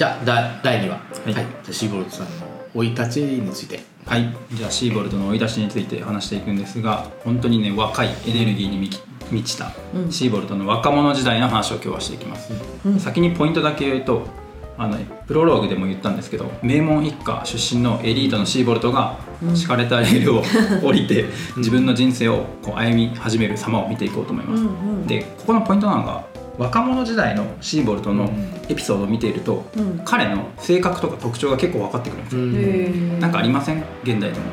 じゃあだ第2話、はい。じゃあシーボルトさんの生い立ちについて。はい。じゃあシーボルトの追い出しについて話していくんですが本当にね若いエネルギーに満ち満ちたうん。シーボルトの若者時代の話を今日はしていきます、先にポイントだけ言うとあのプロローグでも言ったんですけど名門一家出身のエリートのシーボルトが敷かれたレールを 降りて自分の人生をこう歩み始める様を見ていこうと思います、うんうん。でここのポイントなのが若者時代のシーボルトのエピソードを見ていると、うん。彼の性格とか特徴が結構分かってくるんですよ、へー。なんかありません？現代でも。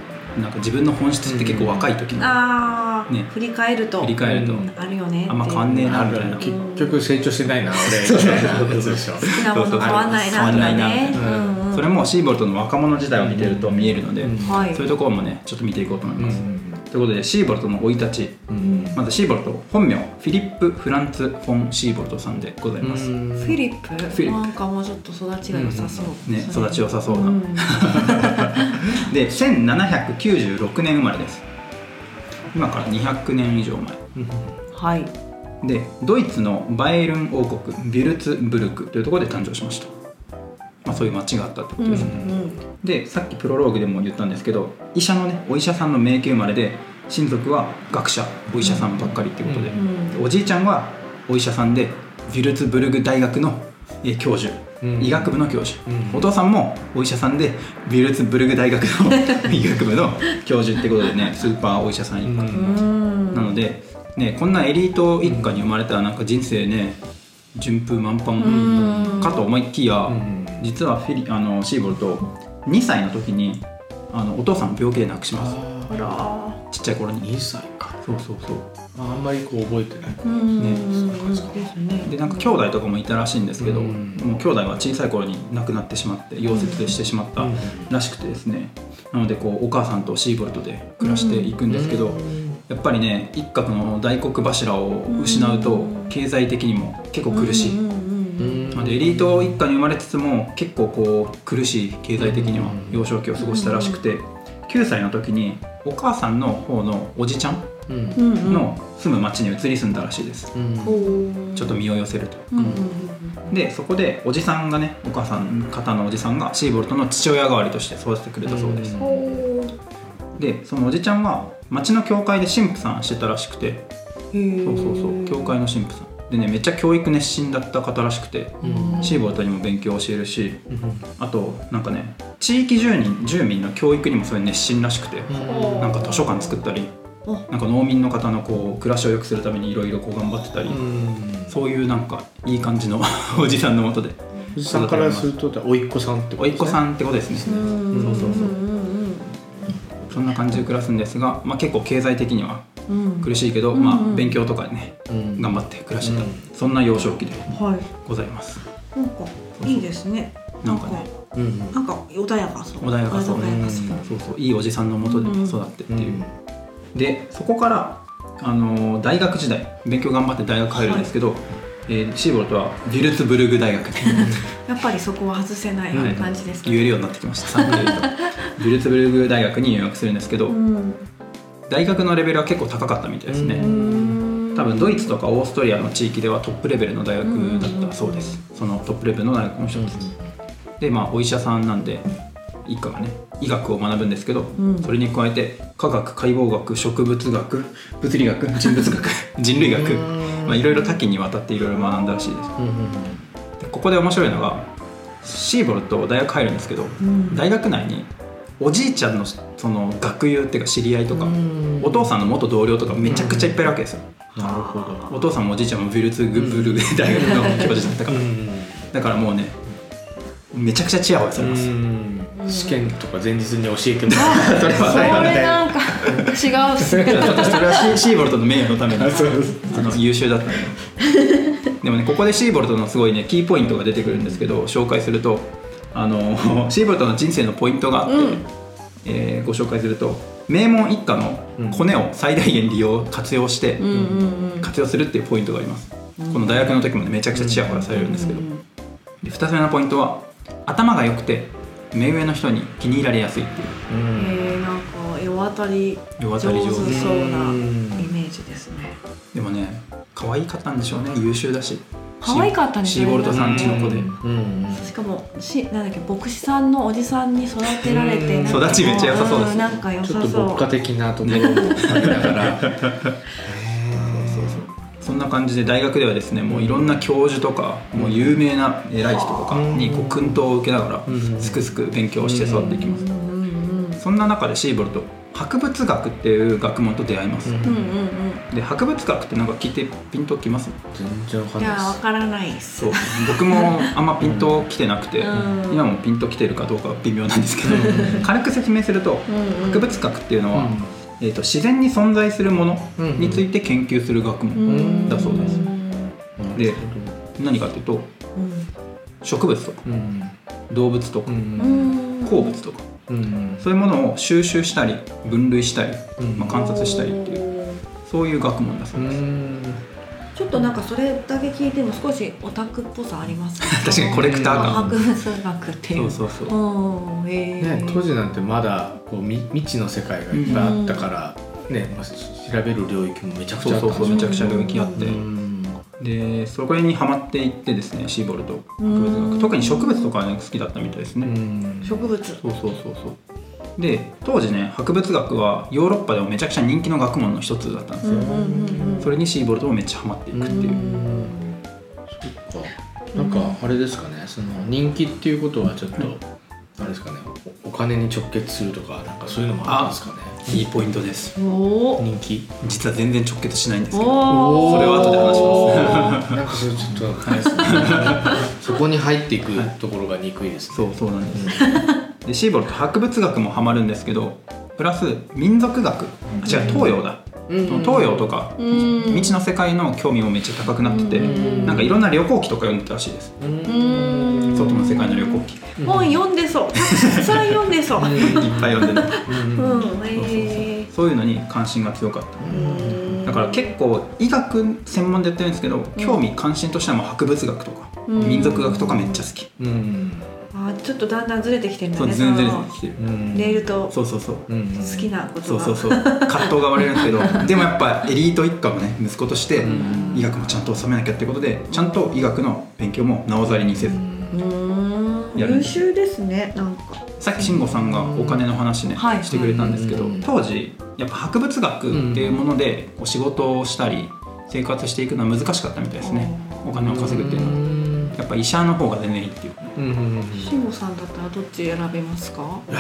なんか自分の本質って結構若い時にあああ、ね。振り返ると。振り返ると、うん。あるよねあんま変わんねえなみたいな。結局成長してないな俺。みたいなことでしょ好きなもの変わんないなとかね。そうそううんうん。それもシーボルトの若者時代を見てると見えるので、うん。はい。そういうところもねちょっと見ていこうと思います、うんということでシーボルトの生い立ち。うん。まずシーボルト本名フィリップ・フランツ・フォン・シーボルトさんでございます、フィリップ？フィリップ。なんかもうちょっと育ちが良さそう、ねそれ育ち良さそうな、ん。で1796年生まれです。今から200年以上前。はい。でドイツのバイエルン王国ビュルツブルクというところで誕生しました、まあ、そういう町があったってことですね、でさっきプロローグでも言ったんですけど医者のねお医者さんの名家生まれで親族は学者お医者さんばっかりっていうことで、うんおじいちゃんはお医者さんでビュルツブルグ大学のえー教授、うん医学部の教授、うんお父さんもお医者さんでビュルツブルグ大学の 医学部の教授ってことでねスーパーお医者さん一家、うん。なので、ね、こんなエリート一家に生まれたらなんか人生ね順風満帆うんかと思いきや、うん。実はフィリあのシーボルト2歳の時にあのお父さんを病気で亡くします。あら。ちっちゃい頃に。2歳か。そうそうそう。あんまりこう覚えてない。うん。ねうんですねでなんか兄弟とかもいたらしいんですけど、うん。もう兄弟は小さい頃に亡くなってしまって溶接でしてしまったうん。らしくてですね。なのでこうお母さんとシーボルトで暮らしていくんですけど、やっぱりね一家の大黒柱を失うと経済的にも結構苦しい、なのでエリート一家に生まれつつも結構こう苦しい経済的には幼少期を過ごしたらしくて9歳の時にお母さんの方のおじちゃんの住む町に移り住んだらしいです。ちょっと身を寄せるとうでそこでおじさんがねお母さん方のおじさんがシーボルトの父親代わりとして育ててくれたそうですでそのおじちゃんは町の教会で神父さんしてたらしくて。そうそうそう。教会の神父さん。でねめっちゃ教育熱心だった方らしくて。うん。シーボルトにも勉強を教えるし。うん。あとなんかね地域住人住民の教育にもそういう熱心らしくて。うん。なんか図書館作ったり。あなんか農民の方のこう暮らしを良くするためにいろいろこう頑張ってたり。うん。そういうなんかいい感じの おじさんのもとで。おじさんからするとおいっ子さんってことんおいっ子さんってことですね。うん。そうそうそうそんな感じで暮らすんですが、まあ、結構経済的には苦しいけど、うんまあ、勉強とかでねうん。頑張って暮らしてた、うん。そんな幼少期ではい。ございます。なんかいいですね。なんかね。うんなんか穏やかそう。穏やかそう。穏やかそう。そうそう。いいおじさんのもとで育ってっていう、うんでそこからあのー大学時代勉強頑張って大学入るんですけど、えーシーボルトはヴィルツブルグ大学。やっぱりそこは外せないはい感じですか言えるようになってきました。3回言うとヴィルツブルグ大学に入学するんですけど、うん。大学のレベルは結構高かったみたいですね、うん。多分ドイツとかオーストリアの地域ではトップレベルの大学だったそうです、そのトップレベルの大学の一つ、でまあお医者さんなんで一家がね医学を学ぶんですけど、うん。それに加えて科学解剖学植物学物理学人物学 人類学まあいろいろ多岐にわたっていろいろ学んだらしいです。でここで面白いのがシーボルト大学入るんですけど、ん。大学内におじいちゃんのその学友っていうか知り合いとか、お父さんの元同僚とかめちゃくちゃいっぱいいるわけですよ、なるほど。お父さんもおじいちゃんもヴィルツグブルグ大学の教授だったから、だからもうねめちゃくちゃチヤホヤされます、試験とか前日に教えてもらう。それはそれなんか違うっすねちょっとそれはシーシーボルトの名誉のために。そうあの優秀だったんででもねここでシーボルトのすごいねキーポイントが出てくるんですけど紹介するとあのシーボルトの人生のポイントがあって、うん。えーご紹介すると名門一家のコネを最大限利用活用してうんうんうん。活用するっていうポイントがあります、この大学の時もねめちゃくちゃチヤホヤされるんですけど、で2つ目のポイントは頭が良くて目上の人に気に入られやすいっていう。えー、なんか世渡り世上手渡り上手。そうなイうん。メージですね。でもね可愛かったんでしょうね。優秀だし。可愛かったねシーボルトさんちの子で、うん。しかもしなんだっけ牧師さんのおじさんに育てられて育ちめっちゃ良さそうです。んなんか良ちょっとさそう牧歌的なところもありながらそんな感じで大学ではですねもういろんな教授とかもう有名な偉い人とかにこう薫陶を受けながらうん。すくすく勉強して育っていきます。そんな中でシーボルト博物学っていう学問と出会います、で博物学ってなんか聞いてピンときます全然わかうんいやんない。ですわからないです。そう。僕もあんまピンときてなくて、うん。今もピンときてるかどうかは微妙なんですけど軽く説明するとうん。うん。博物学っていうのは、えー、と自然に存在するものについて研究する学問だそうです、で何かっていうと植物とかうん動物とか鉱物とかうんそういうものを収集したり分類したり、うん。まあ、観察したりっていうそういう学問だそううです、んちょっとなんかそれだけ聞いても少しオタクっぽさありますね。確かにコレクター感。博物学っていうそうそう。そうえね、当時なんてまだこうみ未知の世界がいっぱいあったから、ねまあ、調べる領域もめちゃくちゃあった。そうそうそうめちゃくちゃ領域あって、うん。でそこにハマっていってですねシーボルト博うん。物学特に植物とかね好きだったみたいですうね、ん。植物。そうそうそうそうで当時ね博物学はヨーロッパでもめちゃくちゃ人気の学問の一つだったんですよ、うんうんうんうんそれにシーボルトもめっちゃハマっていくっていう、そっか。なんかあれですかね。その人気っていうことはちょっと、あれですかね。おお金に直結するとかなんかそういうのもあるんですかね。いいポイントです。人気。実は全然直結しないんですけど。それは後で話します。なんかそれちょっとね。そこに入っていくところが憎いですね、そうそうなんですでシーボルト博物学もハマるんですけどプラス民族学。あ違う東洋だ、うん。東洋とかうん。未知の世界の興味もめっちゃ高くなってて、うん。なんかいろんな旅行記とか読んでたらしいです、うん。外の世界の旅行記。いっ本読んでそう。たくさん読んでそう。ぱい読んでるうん。へえそういうのに関心が強かった。だから結構医学専門でやってるんですけど興味関心としてはもう博物学とかうん。民族学とかめっちゃ好き。うんあちょっとだんだんずれてきてるんだねそう全然そのきてる。うん。レールとそうそうそう。うん好きなことが。そうそうそう。葛藤が生まれるんですけど でもやっぱエリート一家のね息子としてうん。医学もちゃんと収めなきゃってことでちゃんと医学の勉強もなおざりにせず。優秀ですねなんか。さっき慎吾さんがお金の話ね、はい。してくれたんですけど、うん。当時やっぱ博物学っていうものでこう仕事をしたり生活していくのは難しかったみたいですね。お金を稼ぐっていうのはやっぱ医者の方が全然いいっていう。うんうんうん慎吾さんだったらどっち選べますか？いや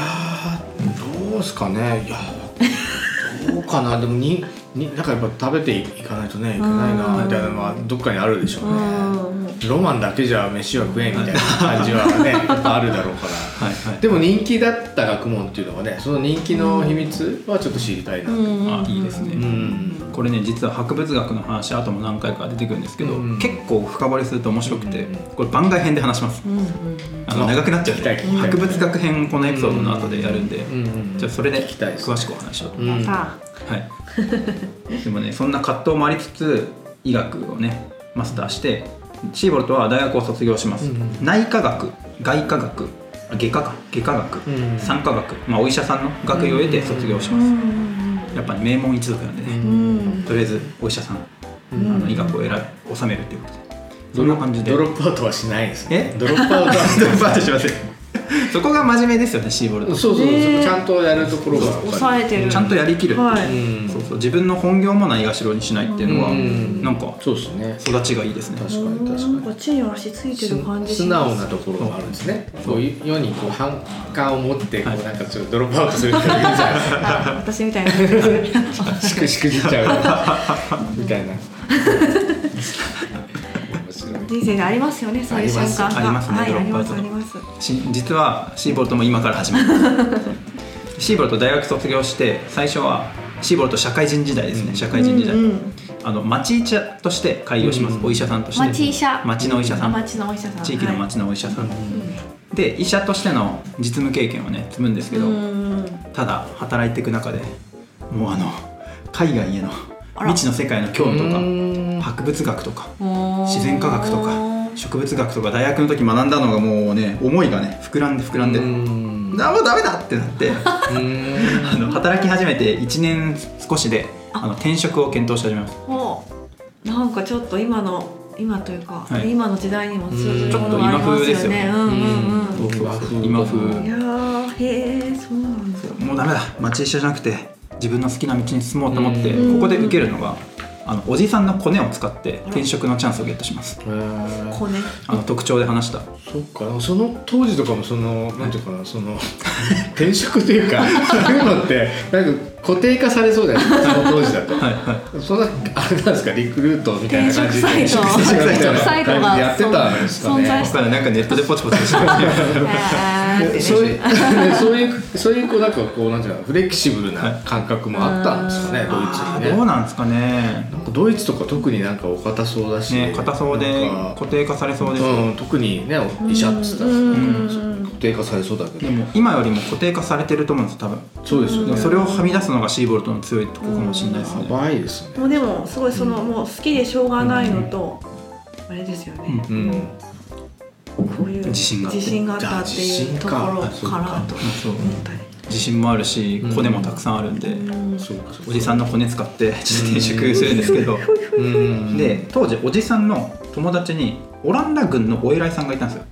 ーどうですかね。いやーどうかな。でもにになんかやっぱ食べていかないとねいけないなみたいなのはどっかにあるでしょうね。うんロマンだけじゃ飯は食えんみたいな感じはね あるだろうから。はいはい。でも人気だった学問っていうのはねその人気の秘密はちょっと知りたいな。とあいいですね。うんこれね実は博物学の話後も何回か出てくるんですけど、うん。結構深掘りすると面白くて、うんこれ番外編で話します。うんうんあの長くなっちゃうんで聞きたい聞きたい。博物学編このエピソードの後でやるんで、じゃあそれで聞きたい。ですね詳しくお話ししようとうんはい、でもねそんな葛藤もありつつ医学をねマスターしてシーボルトは大学を卒業します、うん内科学外科学あ外科か外科学、うん産科学、まあ、お医者さんの学位を得て卒業します、やっぱり名門一族なんでね、うんとりあえずお医者さん、うん。あの医学を選び収めるっていうことで。そんな感じで。ドロップアウトはしないですね。え？ドロップアウトは ドロップアウトしません そこが真面目ですよねシーボルト。そうそうそう、ねちゃんとやるところが。やっぱり抑えてる。ちゃんとやりきる。はい。うん。そうそう。自分の本業もないがしろにしないっていうのは、うん。なんかそうですね。育ちがいいですね。確かに確かになんか地に足ついてる感じ素直なところがあるんですね。こう。いう世にこう反感を持ってこうなんかちょっとドロップアウトする人がいるじゃないですかあ私みたいな。しくしくじっちゃう。みたいな人生でありますよねそういう瞬間が。ありますねドロッありますし実はシーボルトも今から始める シーボルト大学卒業して最初はシーボルト社会人時代ですね、うん。社会人時代、うんうん。あの町医者として開業します、うんお医者さんとして。町医者。町のお医者さん。町のお医者さん。地域のはい町のお医者さん、うんで医者としての実務経験をね積むんですけど、うんただ働いていく中でもうあの海外への未知の世界の興味とかうん博物学とか自然科学とか植物学とか大学の時学んだのがもうね思いがね膨らんで膨らんで、うん。あもうダメだってなって。うん。あの働き始めて1年少しであ。の転職を検討し始めます。なんかちょっと今の今というか、はい。今の時代にも通ずうんるものがありますよね。今風いやーへえそうなんだ。もうダメだ。町医者じゃなくて自分の好きな道に進もうと思ってうん。ここで受けるのがあのおじさんのコネを使って転職のチャンスをゲットします。へー。こね。あの特徴で話した。そっかその当時とかもそのなんていうかなその転職というかそういうのってなんか固定化されそうだよね。その当時だと。はいはい。そんなあれなんですか？リクルートみたいな感じで転職サイトサイトがやってたんですかね。存在し僕はなんかネットでポチポチしてそういうそういうそういうこうなんかこうなんていうのフレキシブルな感覚もあったんですかね、ドイツあにね。どうなんですかね。なんかドイツとか特になんかお堅そうだし、ね硬そうで固定化されそうですよ。うん、特にね医者っつったら、うん。うん固定化されそうだけど。でも今よりも固定化されてると思うんです多分。そうですよね。それをはみ出すのがシーボルトの強いところかもしれないですね。やばいですね。もうでもすごいそのもう好きでしょうがないのと、あれですよね、うん。こういう自信があって。自信があったっていうところからと思そうったり。自信もあるしうんコネもたくさんあるんで、うん。そうかそうか。おじさんのコネ使ってちょっと転職するんですけど、うん。で当時おじさんの友達にオランダ軍のお偉いさんがいたんですよ。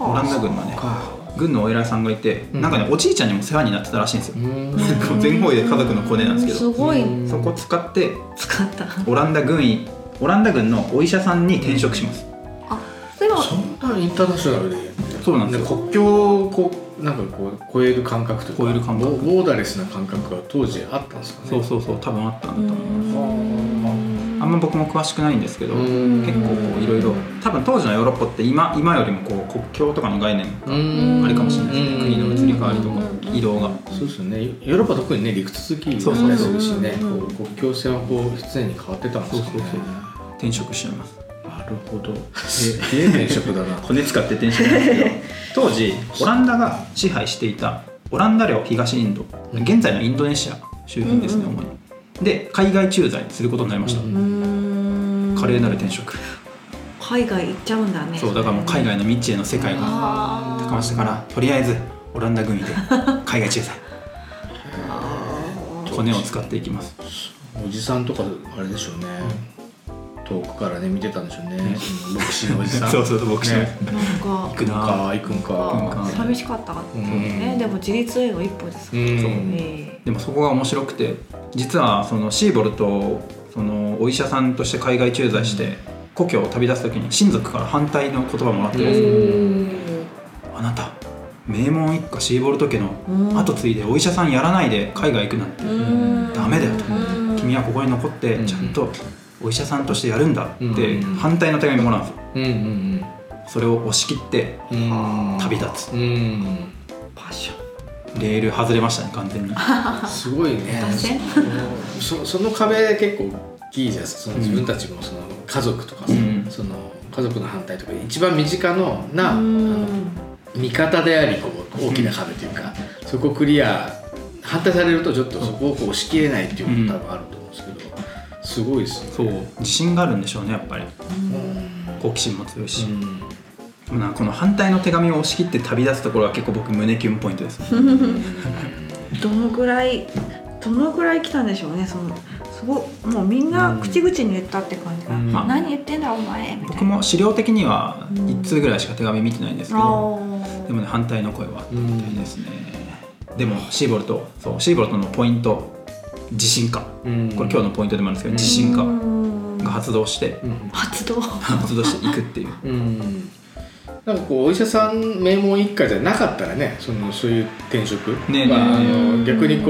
オランダ軍のね。か軍のお偉いさんがいて、うん。なんかねおじいちゃんにも世話になってたらしいんですよ。う、ん。全方位で家族のコネなんですけど、すごい。うんそこ使って使った。オランダ軍医オランダ軍のお医者さんに転職します、あでもそんなインターナショナルでそうなんですよ。国境をこうなんかこう超える感覚とか。超える感覚。ボボーダレスな感覚が当時あったんですかね。そうそうそう多分あったんだと思います。うんあんま僕も詳しくないんですけどうん。結構こういろいろ多分当時のヨーロッパって今今よりもこう国境とかの概念がうん。あれかもしれないですね。うん。国の移り変わりとかうん。移動が。そうですよね。ヨーロッパ特にね陸続きだったりするしねそうそうそうこう国境線はこう常に変わってたんですかね。そうそうそう。転職しちゃいます。なるほど。え転職だな。骨使って転職なんですけど 当時オランダが支配していたオランダ領東インド。うん現在のインドネシア周辺ですねうん。主にで海外駐在することになりました。ううん。華麗なる転職。海外行っちゃうんだね。そうだからもう海外の未知への世界が高ましたからとりあえずオランダ軍医で海外駐在。骨を使っていきます。おじさんとかあれでしょうね。遠くからね見てたんでしょうね。その牧師のおじさん。そうそうそう牧師の。ね。なんか。行くな。か行くんか行くんか。寂しかった。ね、うん。でも自立への一歩ですから、うん。え。でもそこが面白くて実はそのシーボルとそのお医者さんとして海外駐在して故郷を旅立つ時に親族から反対の言葉もらってるんですよ、あなた名門一家シーボルト家のうん。後継いでお医者さんやらないで海外行くなんてうん。ダメだよとうん。君はここに残ってうん。ちゃんとお医者さんとしてやるんだってうん。反対の手紙もらうんですよ。それを押し切って旅立つ。うん。パッションレール外れましたね完全に。すごいね。そその壁結構大きいじゃん。その自分たちもその家族とかさ、うん。その家族の反対とか一番身近のな、うん。味方でありこう大きな壁というか、そこをクリア反対されるとちょっとそこをこう押し切れないっていうのも多分あると思うんですけど、すごいですね。そう。自信があるんでしょうねやっぱり。好奇心も強いし、うん。でもなこの反対の手紙を押し切って旅立つところは結構僕胸キュンポイントです。どのぐらいどのぐらい来たんでしょうねそのすごいもうみんな口々に言ったって感じが、うん。何言ってんだお前みたい僕なも資料的にはうん1通ぐらいしか手紙見てないんですけあどーでもね反対の声はみたいですね。でもシーボルトそうシーボルトのポイント自信家。うん。これ今日のポイントでもあるんですけどうん。自信家うん。が発動してうん。発動。発動していくっていう。うんなんかこうお医者さん名門一家じゃなかったらねそのそういう転職。ねまああねの逆にこ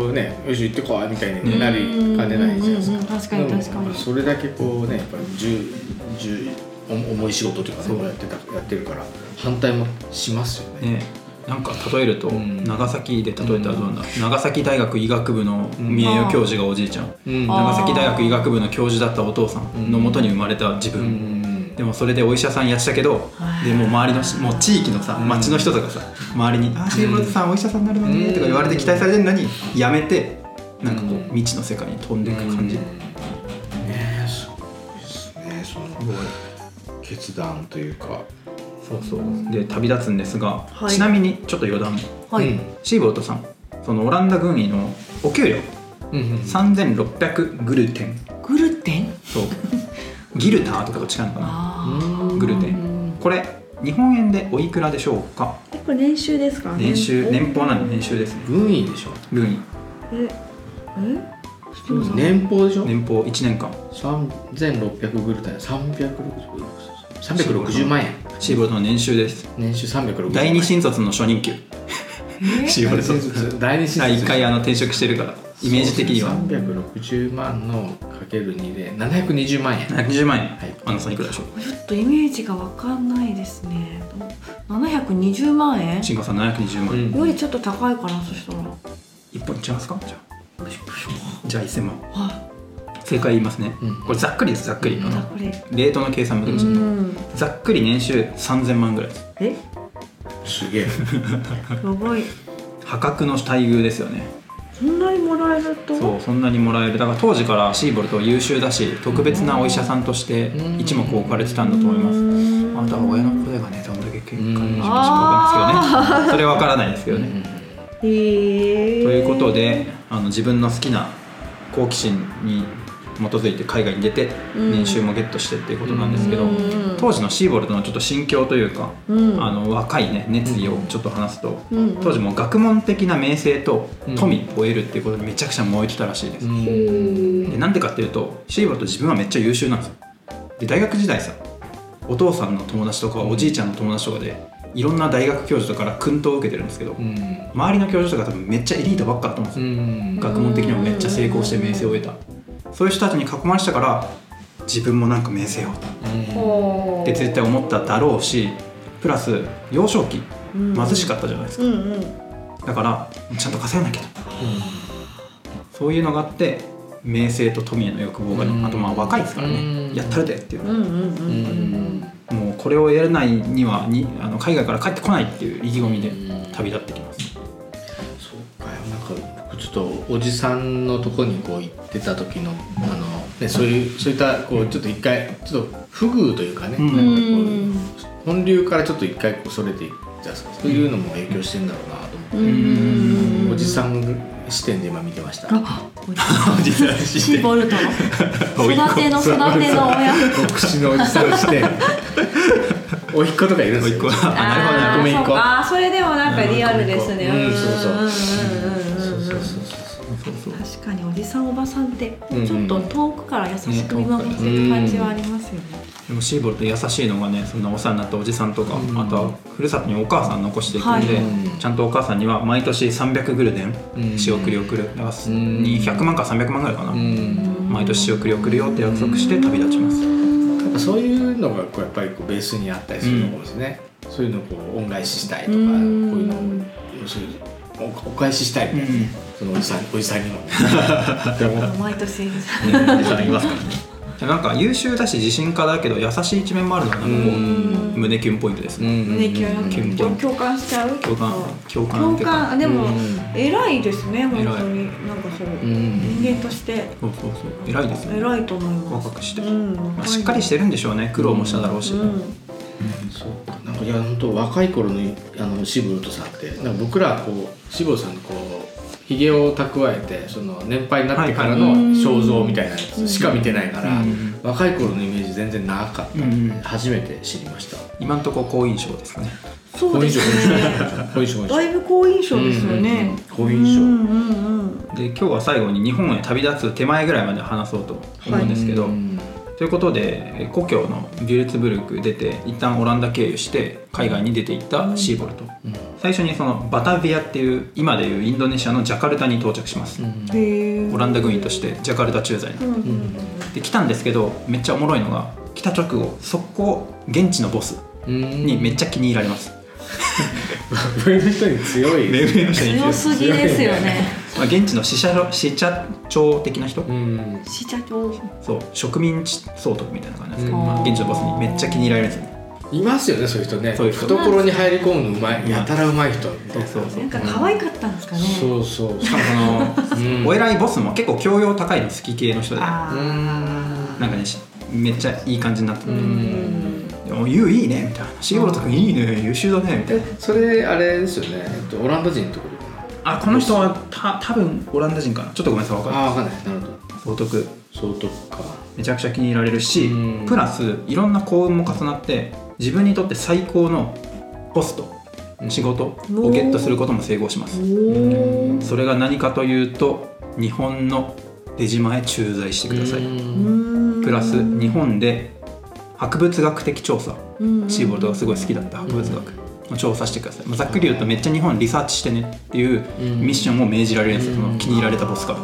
こうねよし行ってこいみたいになりかねないじゃないですか。確かに確かに。それだけこうねやっぱり重重お重い仕事というかねやってたやってるから反対もしますよね。ねなんか例えるとうん。長崎で例えたらどうなんだ？長崎大学医学部の三重教授がおじいちゃん。長崎大学医学部の教授だったお父さんのもとに生まれた自う分んでもそれでお医者さんやってたけどはい。でもう周りのしもう地域のさうん。町の人とかさ周りに「あシーボルトさんお医者さんになるのね」とか言われて期待されてるのにやめてなんかこう未知の世界に飛んでいく感じ。ねえすごいですねその決断というか。そうそう。で旅立つんですがはい。ちなみにちょっと余談。はい、うんシーボルトさんそのオランダ軍医のお給料。うんうん。3600グルテン。グルテン？そうギルターとかと近いのかな？あグルテン。これ日本円でおいくらでしょうか？ーこれ年収ですか？年収年年俸なんで年収です軍医でしょ。軍医。ええ？年俸でしょ。年俸1年間。3600グルタン。360 360万円。シーボルトの年収です。年収360万円。第二新卒の初任給。シーボルト。第二新卒。一回あの転職してるからイメージ的には。360万のかける2で720万円。120万円、はい。あのさんいくらでしょうちょっとイメージがわかんないですね。720万円？慎吾さん720万円、うん。よりちょっと高いかなそしたら。一本いっちゃいますか？じゃあ。じゃあ1000万。は正解言いますね、うん。これざっくりですざっくり、うん。レートの計算難しい、うん。ざっくり年収3000万ぐらいです。え？すげえ。やばい。破格の待遇ですよねそんなにもらえると？そうそんなにもらえる。だから当時からシーボルトは優秀だし特別なお医者さんとして一目置かれてたんだと思います。すあとは親の声がねどんだけ結果にうんしましょうかですけどね。それは分からないですけどね、ということであの自分の好きな好奇心に基づいて海外に出てうん。年収もゲットしてっていうことなんですけど、うん。当時のシーボルトのちょっと心境というか、うん。あの若いね熱意をちょっと話すと、うん。当時もう学問的な名声とうん富を得るっていうことにめちゃくちゃ燃えてたらしいです、うん。でなんでかっていうとシーボルト自分はめっちゃ優秀なんですよ。で大学時代さお父さんの友達とかおじいちゃんの友達とかでいろんな大学教授とかから訓導を受けてるんですけど、うん。周りの教授とか多分めっちゃエリートばっかだと思うんですよ、うん。学問的にもめっちゃ成功して名声を得たそういう人たちに囲まれてたから自分もなんか名声を。って絶対思っただろうしプラス幼少期うん。貧しかったじゃないですか。うんうん。だからちゃんと稼がなきゃと。そういうのがあって名声と富への欲望がねうん。あとまあ若いですからね。うん。やったるでっていううんうんうんううん。んもうこれをやらないにはにあの海外から帰ってこないっていう意気込みでうん。旅立ってきます。そうか。なんか僕ちょっとおじさんのとこにこう行ってた時のあの、ね、そういうそういったこうちょっと一回ちょっと不遇というかね、うん。なんかこう本流からちょっと一回こうそれていくじゃないですかそういうのも影響してんだろうなと思って、うん。おじさん視点で今見てました。あ おじさんボルトの育ての育ての親。のおじさん視点。おいっ子とかいるんですよ。ああそれでもなんかリアルですね。うんそうそうそうそう。確かにおじさんおばさんってうんちょっと遠くから優しく見守ってる感じはありますよね。でもシーボルト優しいのがねそんなお世話になったおじさんとか、うん。あとはふるさとにお母さん残していくんで、はい。ちゃんとお母さんには毎年300グルデンうん。仕送り送る。だからん。200万か300万ぐらいかな、うん。毎年仕送り送るよって約束して旅立ちます。そういうのがこうやっぱりこうベースにあったりするのかもですね、そういうのをこう恩返ししたいとかこううんいうのをそういうおお返ししたいみたいな、うん。そのおじさんおじさんにも。毎年。おじさんいますからねなんか優秀だし自信家だけど優しい一面もあるのがな。ん。かこううん胸キュンポイントですね、胸キュン。キュンポイント。共感しちゃう。共感。共感共感。でもうん。偉いですね本当に。なんかそう。うん。人間として。そうそうそう。偉いですね。偉いと思います。若くして。うん。まあ、しっかりしてるんでしょうね。苦労もしただろうし、うん。そうかいや本当若い頃のあのシブルトさんってなんか僕らこうシブルトさんにこうひげを蓄えてその年配になってからはいのはい。肖像みたいなやつしか見てないから、うん。若い頃のイメージ全然なかった、うん。初めて知りました。今んとこ好印象ですかね。そうですね。好印象好印象だいぶ好印象ですよね。好印象。で今日は最後に日本へ旅立つ手前ぐらいまで話そうと思うんですけど、うんということでえ故郷のビュルツブルク出て一旦オランダ経由して海外に出ていったシーボルト、うん。最初にそのバタビアっていう今でいうインドネシアのジャカルタに到着します、へえ。オランダ軍員としてジャカルタ駐在にうん。うんで来たんですけどめっちゃおもろいのが来た直後速攻現地のボスうん。にめっちゃ気に入られます、上の人に強いレベルの人に強すぎですよね。まあ、現地の支社支社長的な人、うん。しちゃ長。そう植民地総督みたいな感じなんですけど、うん。まあ、現地のボスにめっちゃ気に入られるんですよね。いますよねそういう人ね。そういう人。懐に入り込むのうまい。やたらうまい人そうそうそう。なんか可愛かったんですかね。そうそう。しかもその、うん。お偉いボスも結構教養高いの好き系の人で。なんかねしめっちゃいい感じになってて「うん。でもユウいいね」みたいな「シーボルト君いいね優秀だね」みたいな。えそれあれですよね、えっと、オランダ人ってことかあこの人はた多分オランダ人かな。ちょっとごめんなさい分かんない。なああ分かんない。なるほど。総督。総督か。めちゃくちゃ気に入られるしうん。プラスいろんな幸運も重なって自分にとって最高のポストうん。仕事をゲットすることも成功します。それが何かというと日本の出島へ駐在してください。うん。プラス日本で博物学的調査。シーボルトがすごい好きだった博物学。を調査してください、まあ、ざっくり言うとめっちゃ日本リサーチしてねっていううん。ミッションを命じられるんですよ、気に入られたボスから。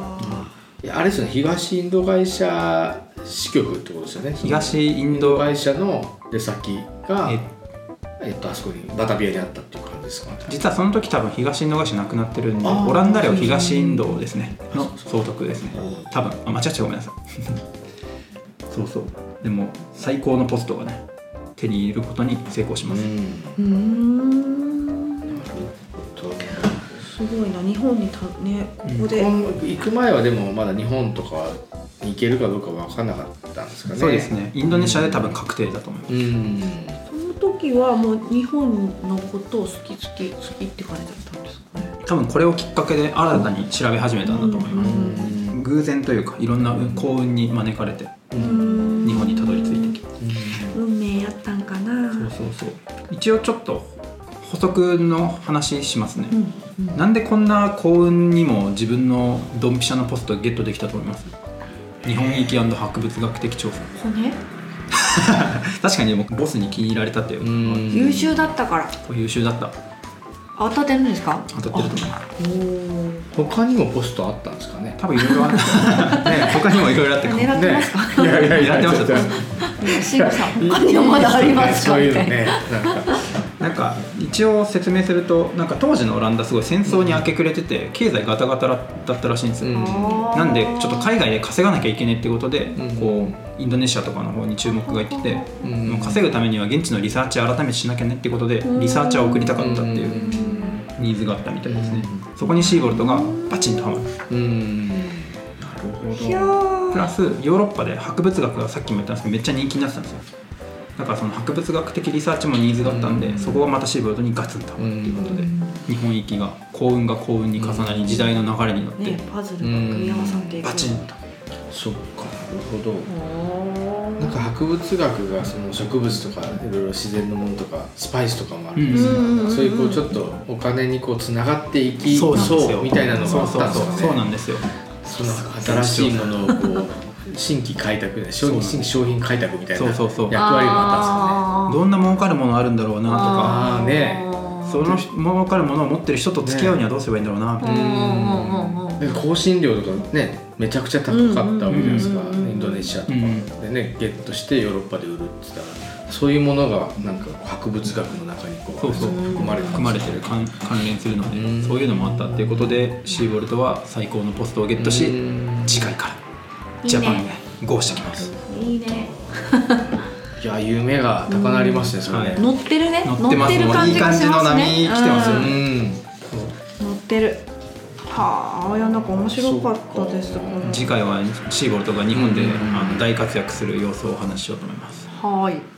いやあれですよね。東インド会社支局ってことですよね。東インド。ド会社の出先がええっとあそこにバタビアにあったっていう感じですかね。実はその時多分東インド会社なくなってるんでオランダ領東インドですねの総督ですね。多分。あ間違っちゃごめんなさい。そうそうでも最高のポストがね手に入れることに成功します、うん。すごいな日本にたねここで、行く前はでもまだ日本とかに行けるかどうか分からなかったん。ですかねそうですねインドネシアで多分確定だと思いますうん。その時はもう日本のことを好き好き好きって感じだったん。ですかね多分これをきっかけで新たに調べ始めたん。だと思います、偶然というかいろん。な幸運に招かれて一応ちょっと補足の話しますね、うんうん。なんでこんな幸運にも自分のドンピシャなポストをゲットできたと思います？日本行き博物学的調査。骨？確かにでもボスに気に入られたっていう、うん。優秀だったから。優秀だった。当たってるんですか？当たってると思いますおお他にもポストあったんですかね？多分いろいろあった。ね他にもいろいろあって。狙ってますか、ねいやいやいや狙ってますよ。ちょっ慎吾さん他にもまだありますかなねな。んかなんか一応説明するとなんか当時のオランダすごい戦争に明け暮れてて経済ガタガタだったらしいんですよ、うん。なんでちょっと海外で稼がなきゃいけないってことで、うん。こうインドネシアとかの方に注目がいってて、うん。もう稼ぐためには現地のリサーチ改めてしなきゃねってことでリサーチャーを送りたかったっていうニーズがあったみたいですね、そこにシーボルトがバチンとはまる。うん。なるほいやどープラスヨーロッパで博物学がさっきも言ったんですけどめっちゃ人気になってたんですよ。だからその博物学的リサーチもニーズがあったんで、うん。そこがまたシーボルトにガツンとはまるっていうことで、日本行きが幸運が幸運に重なり時代の流れに乗って、ねパズルが組み合わさっていく。バチンと。そっかなるほど。なんか博物学がその植物とかいろいろ自然のものとかスパイスとかもあるんですけど、そういうこうちょっとお金にこうつながっていきそうなんですよ。みたいなのがあったんですそう。そうなんですよその新しいものをこう新規開拓で商品新規商品開拓みたいなそうそうそう。役割もあったんですかね。どんな儲かるものあるんだろうなとか。ね。その儲かるものを持ってる人と付き合うにはどうすればいいんだろうな。みたいな、香辛料とかねめちゃくちゃ高かったわけじゃないですか。うんうんうんうんインドネシアとか、うんでねゲットしてヨーロッパで売るって言ったらそういうものがなんか博物学の中にこうそうそう。含まれて含まれてる関関連するので、うん。そういうのもあったっていうことでシーボルトは最高のポストをゲットし、うん。次回からジャパンへゴーしてきます。いいね。いや夢が高鳴りますねそれね、はい。乗ってるね。乗ってます。るもういい感じの波来てますよ。乗ってる。はあいやなんか面白かったです次回はシーボルトが日本で、うん。あの大活躍する様子をお話ししようと思います。はい